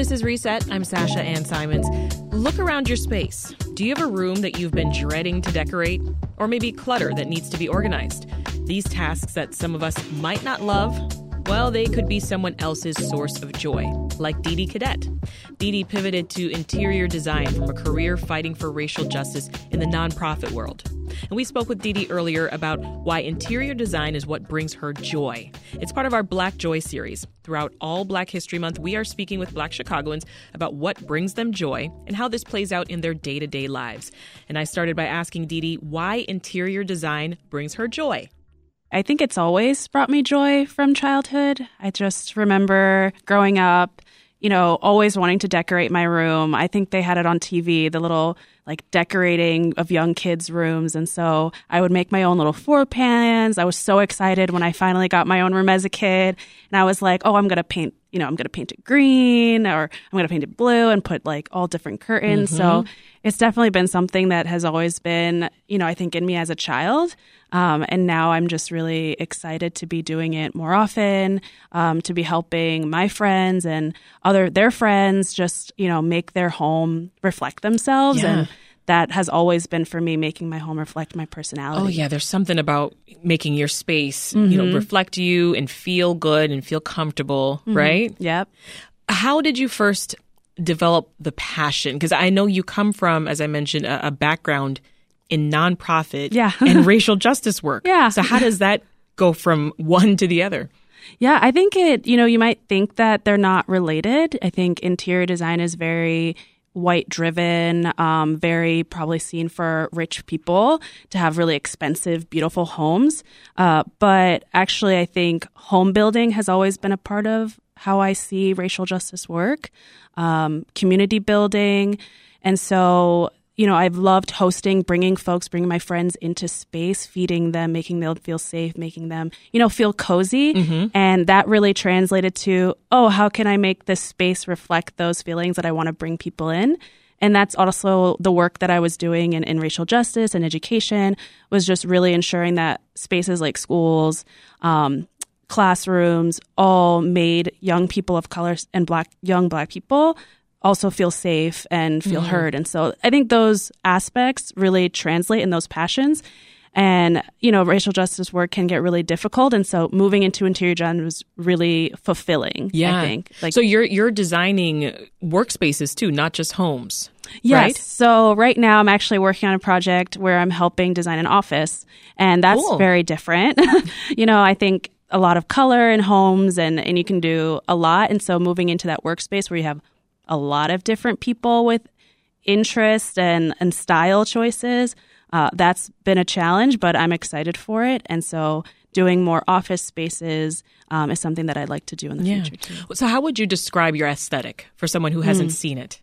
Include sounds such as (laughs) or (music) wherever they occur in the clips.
This is Reset. I'm Sasha Ann Simons. Look around your space. Do you have a room that you've been dreading to decorate? Or maybe clutter that needs to be organized? These tasks that some of us might not love, well, they could be someone else's source of joy, like Dede Cadet. Dede pivoted to interior design from a career fighting for racial justice in the nonprofit world. And we spoke with Dede earlier about why interior design is what brings her joy. It's part of our Black Joy series. Throughout all Black History Month, we are speaking with Black Chicagoans about what brings them joy and how this plays out in their day to day lives. And I started by asking Dede why interior design brings her joy. I think it's always brought me joy from childhood. I just remember growing up, you know, always wanting to decorate my room. I think they had it on TV, the little like decorating of young kids' rooms. And so I would make my own little floor pans. I was so excited when I finally got my own room as a kid. And I was like, oh, I'm going to paint, you know, I'm going to paint it green or I'm going to paint it blue and put like all different curtains. Mm-hmm. So it's definitely been something that has always been, you know, I think in me as a child. Um, and now I'm just really excited to be doing it more often, um, to be helping my friends and other their friends just you know make their home reflect themselves yeah. and that has always been for me making my home reflect my personality. Oh yeah, there's something about making your space, mm-hmm. you know, mm-hmm. reflect you and feel good and feel comfortable, mm-hmm. right? Yep. How did you first develop the passion? Because I know you come from, as I mentioned, a, a background in nonprofit yeah. and (laughs) racial justice work. Yeah. So how does that go from one to the other? Yeah, I think it, you know, you might think that they're not related. I think interior design is very white driven, um, very probably seen for rich people to have really expensive, beautiful homes. Uh, but actually, I think home building has always been a part of how I see racial justice work, um, community building. And so you know, I've loved hosting, bringing folks, bringing my friends into space, feeding them, making them feel safe, making them, you know, feel cozy. Mm-hmm. And that really translated to, oh, how can I make this space reflect those feelings that I want to bring people in? And that's also the work that I was doing in, in racial justice and education was just really ensuring that spaces like schools, um, classrooms all made young people of color and black young black people also feel safe and feel mm-hmm. heard. And so I think those aspects really translate in those passions. And, you know, racial justice work can get really difficult. And so moving into interior design was really fulfilling. Yeah. I think. Like, so you're, you're designing workspaces too, not just homes. Yes. Right? So right now I'm actually working on a project where I'm helping design an office and that's cool. very different. (laughs) you know, I think a lot of color in homes and, and you can do a lot. And so moving into that workspace where you have a lot of different people with interest and, and style choices. Uh, that's been a challenge, but I'm excited for it. And so doing more office spaces um, is something that I'd like to do in the yeah. future too. So, how would you describe your aesthetic for someone who hasn't mm. seen it?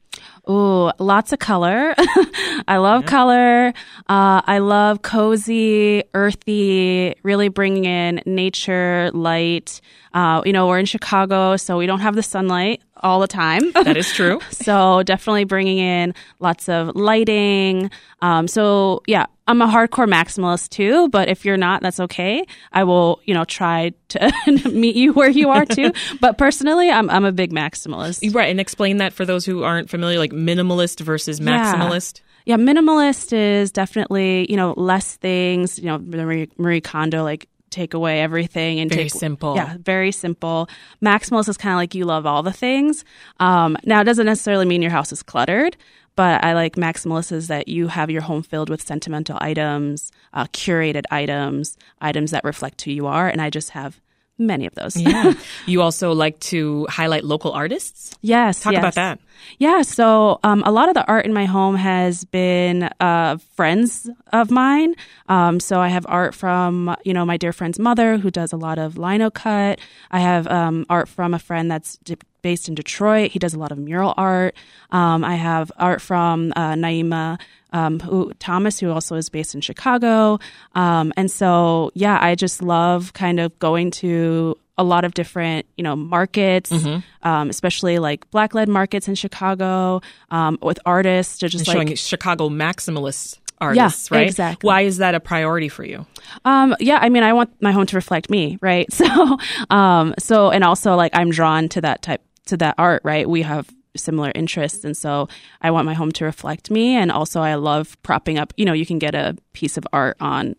Ooh, lots of color. (laughs) I love yeah. color. Uh, I love cozy, earthy, really bringing in nature, light. Uh, you know, we're in Chicago, so we don't have the sunlight all the time. (laughs) That is true. (laughs) so definitely bringing in lots of lighting. Um, so yeah, I'm a hardcore maximalist too, but if you're not, that's okay. I will, you know, try to meet you where you are too. but personally, I'm I'm a big maximalist. Right, and explain that for those who aren't familiar, like minimalist versus maximalist. Yeah. yeah minimalist is definitely you know less things. You know, Marie, Marie Kondo like take away everything and very take simple. Yeah, very simple. Maximalist is kind of like you love all the things. Um, now, it doesn't necessarily mean your house is cluttered, but I like maximalist is that you have your home filled with sentimental items, uh, curated items, items that reflect who you are, and I just have many of those. yeah. (laughs) You also like to highlight local artists? Yes. Talk yes. about that. Yeah. So um, a lot of the art in my home has been uh, friends of mine. Um, so I have art from, you know, my dear friend's mother who does a lot of lino cut. I have um, art from a friend that's based in Detroit. He does a lot of mural art. Um, I have art from uh, Naima um, who Thomas, who also is based in Chicago. Um, and so, yeah, I just love kind of going to a lot of different, you know, markets, mm-hmm. um, especially like black led markets in Chicago um, with artists to just and like Chicago maximalists artists, yeah, right? Exactly. Why is that a priority for you? Um, yeah, I mean, I want my home to reflect me, right? (laughs) So, um, so, and also like I'm drawn to that type to that art, right? We have similar interests. And so I want my home to reflect me. And also, I love propping up, you know, you can get a piece of art on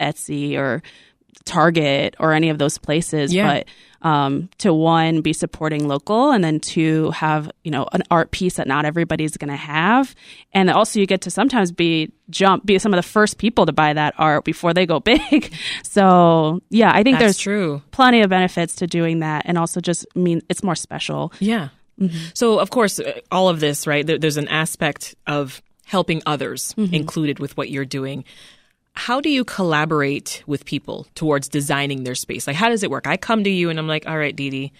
Etsy or Target or any of those places, Yeah. but um, to one be supporting local, and then to have you know an art piece that not everybody's going to have, and also you get to sometimes be jump be some of the first people to buy that art before they go (laughs) big. so yeah, I think That's there's true. plenty of benefits to doing that, and also just mean it's more special. Yeah. Mm-hmm. So, of course, uh, all of this, right? There, there's an aspect of helping others mm-hmm. included with what you're doing. How do you collaborate with people towards designing their space? Like, how does it work? I come to you and I'm like, all right, Dede,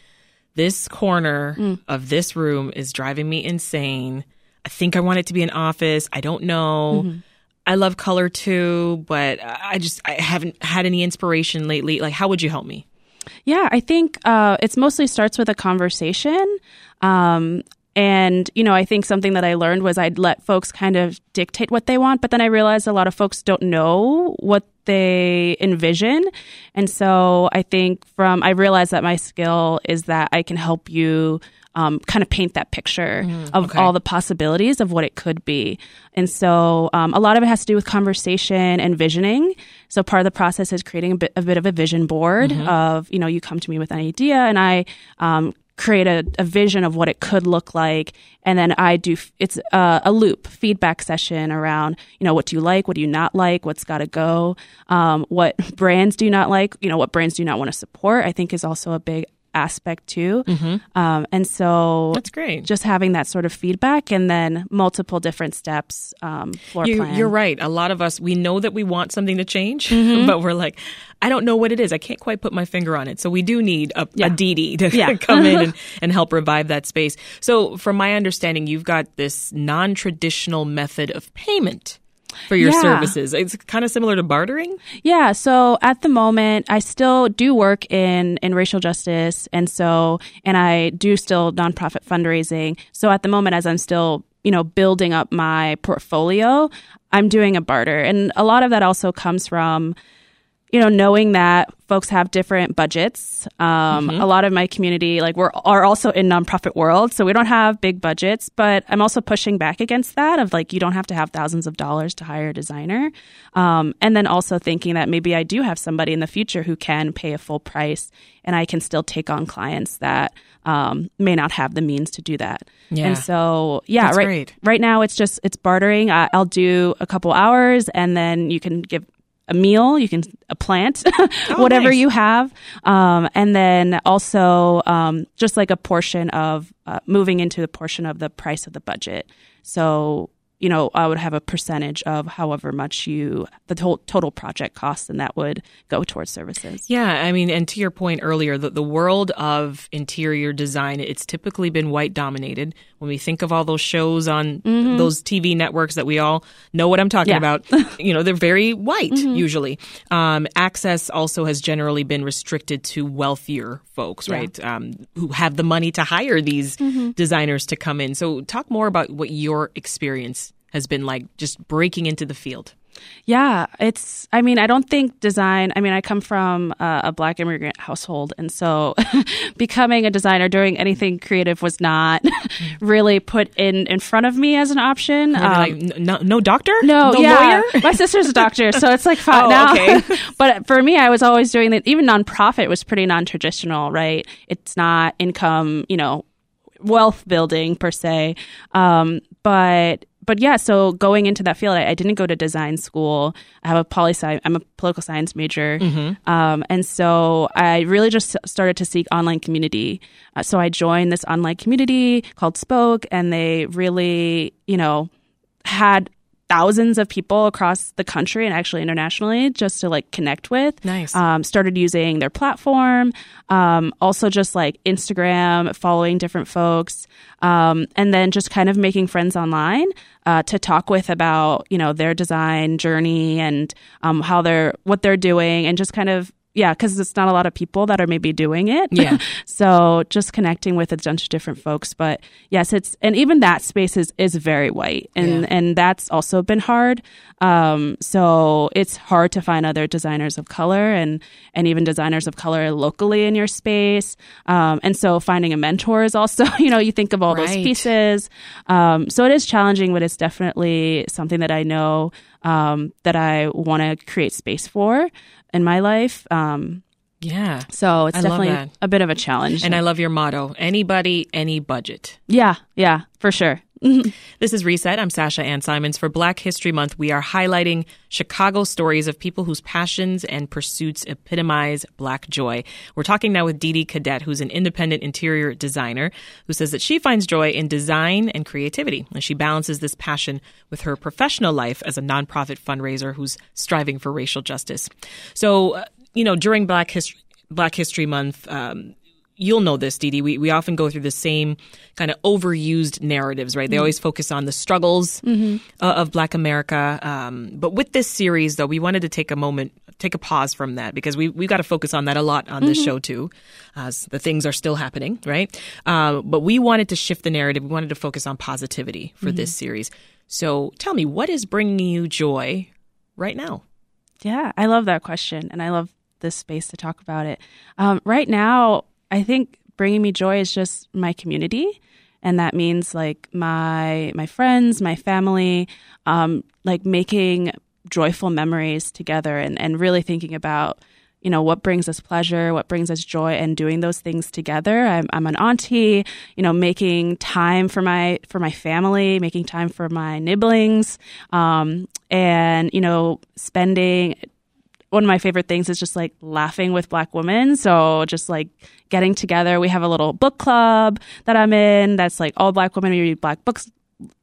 this corner mm. of this room is driving me insane. I think I want it to be an office. I don't know. Mm-hmm. I love color too, but I just I haven't had any inspiration lately. Like, how would you help me? Yeah, I think uh, it's mostly starts with a conversation. Um, and, you know, I think something that I learned was I'd let folks kind of dictate what they want, but then I realized a lot of folks don't know what they envision. And so I think from, I realized that my skill is that I can help you um, kind of paint that picture of okay. all the possibilities of what it could be. And so um, a lot of it has to do with conversation and visioning. So part of the process is creating a bit, a bit of a vision board of, you know, you come to me with an idea and I um, create a, a vision of what it could look like. And then I do, it's a, a loop feedback session around, you know, what do you like? What do you not like? What's got to go? Um, what (laughs) brands do you not like? You know, what brands do you not want to support? I think is also a big aspect too. Um, and so That's great. just having that sort of feedback and then multiple different steps, um, floor You, plan. you're right. A lot of us, we know that we want something to change, (laughs) Mm-hmm. but we're like, I don't know what it is. I can't quite put my finger on it. So we do need a, Yeah. a Dede to Yeah. (laughs) come in and, (laughs) and help revive that space. So from my understanding, you've got this non-traditional method of payment for your Yeah. services. It's kind of similar to bartering. Yeah, so at the moment I still do work in in racial justice and so and I do still nonprofit fundraising. So at the moment as I'm still, you know, building up my portfolio, I'm doing a barter. And a lot of that also comes from you know, knowing that folks have different budgets. Um, A lot of my community, like we're are also in nonprofit world, so we don't have big budgets. But I'm also pushing back against that of like you don't have to have thousands of dollars to hire a designer, um, and then also thinking that maybe I do have somebody in the future who can pay a full price, and I can still take on clients that um, may not have the means to do that. Yeah. And so, yeah, That's right. great. Right now, it's just it's bartering. Uh, I'll do a couple hours, and then you can give a meal, you can a plant, (laughs) whatever nice. you have, um, and then also um, just like a portion of uh, moving into the portion of the price of the budget. So you know, I would have a percentage of however much you the to- total project costs, and that would go towards services. Yeah, I mean, and to your point earlier, the, the world of interior design, it's typically been white dominated. When we think of all those shows on those TV networks that we all know what I'm talking Yeah. about, (laughs) you know, they're very white usually. Um, access also has generally been restricted to wealthier folks, right? Um, who have the money to hire these designers to come in. So, talk more about what your experience has been like just breaking into the field. Yeah, it's. I mean, I don't think design. I mean, I come from uh, a black immigrant household, and so (laughs) becoming a designer, doing anything creative, was not (laughs) really put in in front of me as an option. Um, like, no, no doctor? no, yeah, lawyer? (laughs) my sister's a doctor, so it's like fine Oh, now. okay. but for me, I was always doing that. Even nonprofit was pretty non-traditional, right? It's not income, you know, wealth building per se. Um, but but yeah, so going into that field, I, I didn't go to design school. I have a poli sci. I'm a political science major, um, and so I really just started to seek online community. Uh, so I joined this online community called Spoak, and they really, you know, had thousands of people across the country and actually internationally just to like connect with. Nice. Um, started using their platform. Um, also just like Instagram, following different folks, um, and then just kind of making friends online uh, to talk with about you know their design journey and um, how they're what they're doing and just kind of yeah, because it's not a lot of people that are maybe doing it. Yeah. (laughs) so just connecting with a bunch of different folks. But yes, it's and even that space is is very white, and Yeah. and that's also been hard. Um, so it's hard to find other designers of color and and even designers of color locally in your space. Um, and so finding a mentor is also (laughs) you know you think of all those pieces. Um, so it is challenging, but it's definitely something that I know um, that I want to create space for in my life. Um, Yeah. so it's I definitely a bit of a challenge. And I love your motto anybody, any budget. yeah, yeah, for sure. (laughs) This is Reset. I'm Sasha Ann Simons. For Black History Month, we are highlighting Chicago stories of people whose passions and pursuits epitomize Black joy. We're talking now with Dede Cadet, who's an independent interior designer, who says that she finds joy in design and creativity. And she balances this passion with her professional life as a nonprofit fundraiser who's striving for racial justice. So, uh, you know, during Black History, Black History Month, um, you'll know this, Dede. We, we often go through the same kind of overused narratives, right? They always focus on the struggles uh, of Black America. Um, but with this series, though, we wanted to take a moment, take a pause from that because we, we've got to focus on that a lot on this show, too, as the things are still happening, right? Uh, but we wanted to shift the narrative. We wanted to focus on positivity for this series. So tell me, what is bringing you joy right now? Yeah, I love that question, and I love this space to talk about it. Um, right now, I think bringing me joy is just my community, and that means like my my friends, my family, um, like making joyful memories together, and and really thinking about you know what brings us pleasure what brings us joy and doing those things together. I'm, I'm an auntie you know making time for my for my family making time for my nibblings um, and you know spending one of my favorite things is just like laughing with black women. So just like getting together. We have a little book club that i'm in that's like all black women. We read black books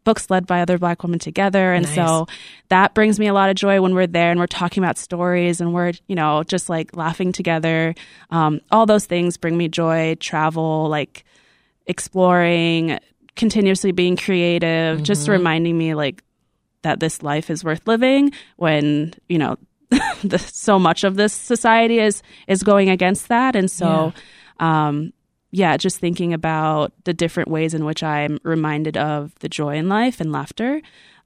books led by other black women together. And Nice. so that brings me a lot of joy when we're there and we're talking about stories and we're you know just like laughing together. Um, all those things bring me joy travel like exploring continuously being creative just reminding me like that this life is worth living when you know (laughs) the, so much of this society is is going against that. And so um yeah just thinking about the different ways in which i'm reminded of the joy in life and laughter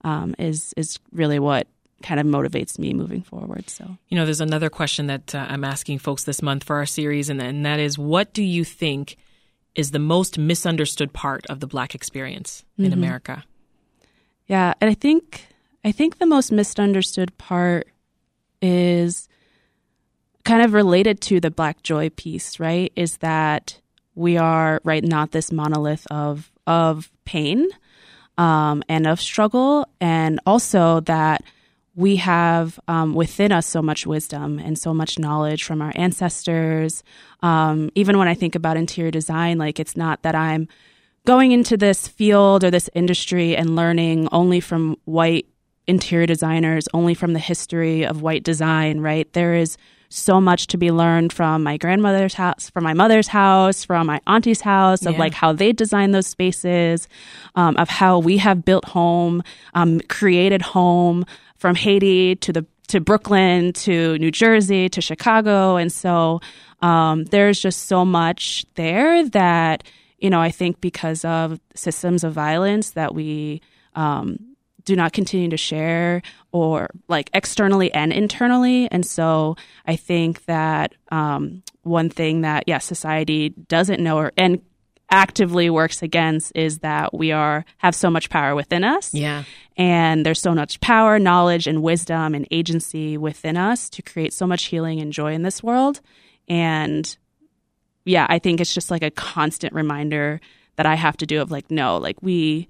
um, is is really what kind of motivates me moving forward. So You know, there's another question that uh, I'm asking folks this month for our series, and, and that is what do you think is the most misunderstood part of the Black experience in America? Yeah, and I think I think the most misunderstood part is kind of related to the black joy piece, right? Is that we are right not this monolith of of pain um, and of struggle, and also that we have um, within us so much wisdom and so much knowledge from our ancestors. Um, even when I think about interior design, like it's not that I'm going into this field or this industry and learning only from white interior designers, only from the history of white design, right? There is so much to be learned from my grandmother's house, from my mother's house, from my auntie's house, of Yeah. like how they design those spaces, um, of how we have built home, um, created home from Haiti to the to Brooklyn to New Jersey to Chicago, and so um, there's just so much there that you know I think because of systems of violence that we um, do not continue to share or like externally and internally. And so I think that um, one thing that, yeah, society doesn't know or, and actively works against is that we are have so much power within us. Yeah. And there's so much power, knowledge, and wisdom and agency within us to create so much healing and joy in this world. And yeah, I think it's just like a constant reminder that I have to do of like, no, like we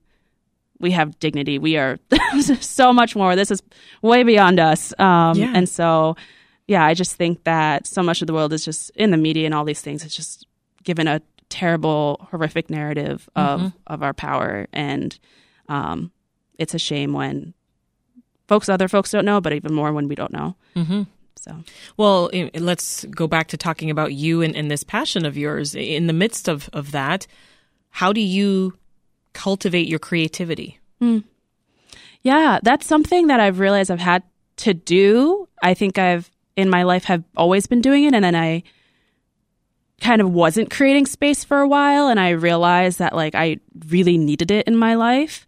we have dignity. We are (laughs) so much more. This is way beyond us. Um, Yeah. And so, yeah, I just think that so much of the world is just in the media and all these things. It's just given a terrible, horrific narrative of of our power, and um, it's a shame when folks, other folks, don't know, but even more when we don't know. Mm-hmm. So, Well, let's go back to talking about you and, and this passion of yours. In the midst of, of that, how do you cultivate your creativity? yeah, that's something that I've realized I've had to do. I think I've in my life have always been doing it, and then I kind of wasn't creating space for a while, and I realized that like I really needed it in my life.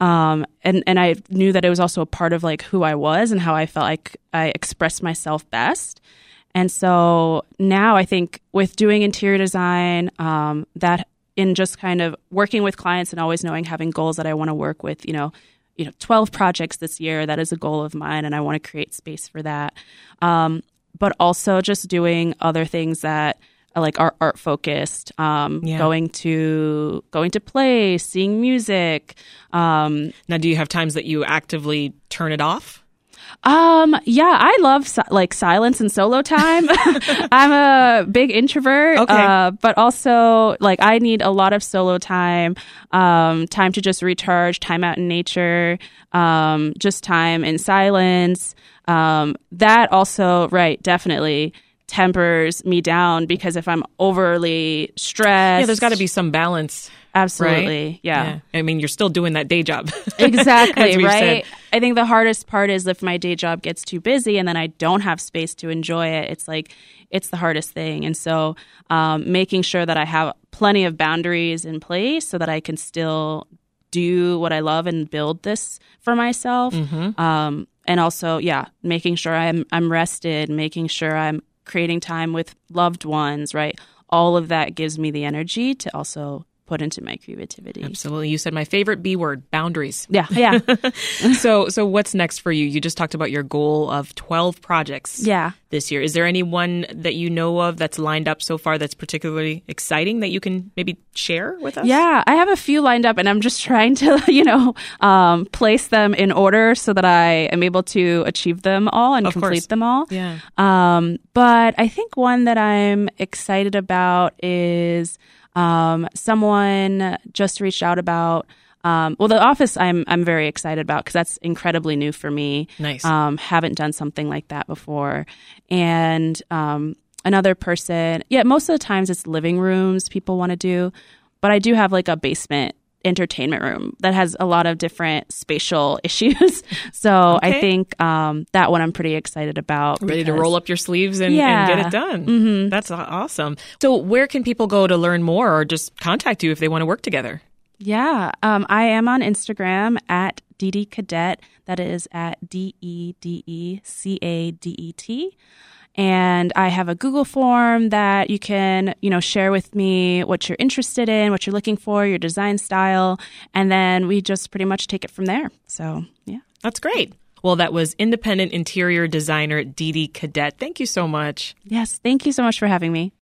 Um, and and I knew that it was also a part of like who I was and how I felt like I expressed myself best. And so now I think with doing interior design, um, that in just kind of working with clients and always knowing having goals that I want to work with, you know, you know, 12 projects this year, that is a goal of mine and I want to create space for that. Um, but also just doing other things that like are art focused, um, yeah. going to going to play, seeing music. Um, now, do you have times that you actively turn it off? Um, yeah, I love si- like silence and solo time. (laughs) I'm a big introvert, okay. uh, but also like I need a lot of solo time, um, time to just recharge, time out in nature, um, just time in silence. Um, that also, right, definitely tempers me down because if I'm overly stressed, yeah, there's got to be some balance. Absolutely, right? yeah. yeah. I mean, you're still doing that day job. (laughs) exactly, right? Said. I think the hardest part is if my day job gets too busy and then I don't have space to enjoy it. It's like it's the hardest thing, and so um, making sure that I have plenty of boundaries in place so that I can still do what I love and build this for myself. Mm-hmm. Um, and also, yeah, making sure I'm I'm rested, making sure I'm creating time with loved ones, right? All of that gives me the energy to also put into my creativity. Absolutely. You said my favorite B word, boundaries. Yeah, (laughs) yeah. so so what's next for you? You just talked about your goal of 12 projects yeah. this year. Is there any one that you know of that's lined up so far that's particularly exciting that you can maybe share with us? Yeah, I have a few lined up and I'm just trying to, (laughs) you know, um, place them in order so that I am able to achieve them all and of complete course. them all. Yeah. Um, but I think one that I'm excited about is um, someone just reached out about. Um, well, the office I'm I'm very excited about because that's incredibly new for me. Nice. Um, haven't done something like that before, and um, another person. Yeah, most of the times it's living rooms people want to do, but I do have like a basement entertainment room that has a lot of different spatial (laughs) issues. so okay. I think um, that one I'm pretty excited about. Ready to roll up your sleeves and, yeah. and get it done. Mm-hmm. That's awesome. So where can people go to learn more or just contact you if they want to work together? Yeah, um, I am on Instagram at Dede Cadet. That is at D E D E C A D E T and I have a Google form that you can, you know, share with me what you're interested in, what you're looking for, your design style, and then we just pretty much take it from there. So, yeah. That's great. Well, that was independent interior designer Dede Cadet. Thank you so much. Yes, thank you so much for having me.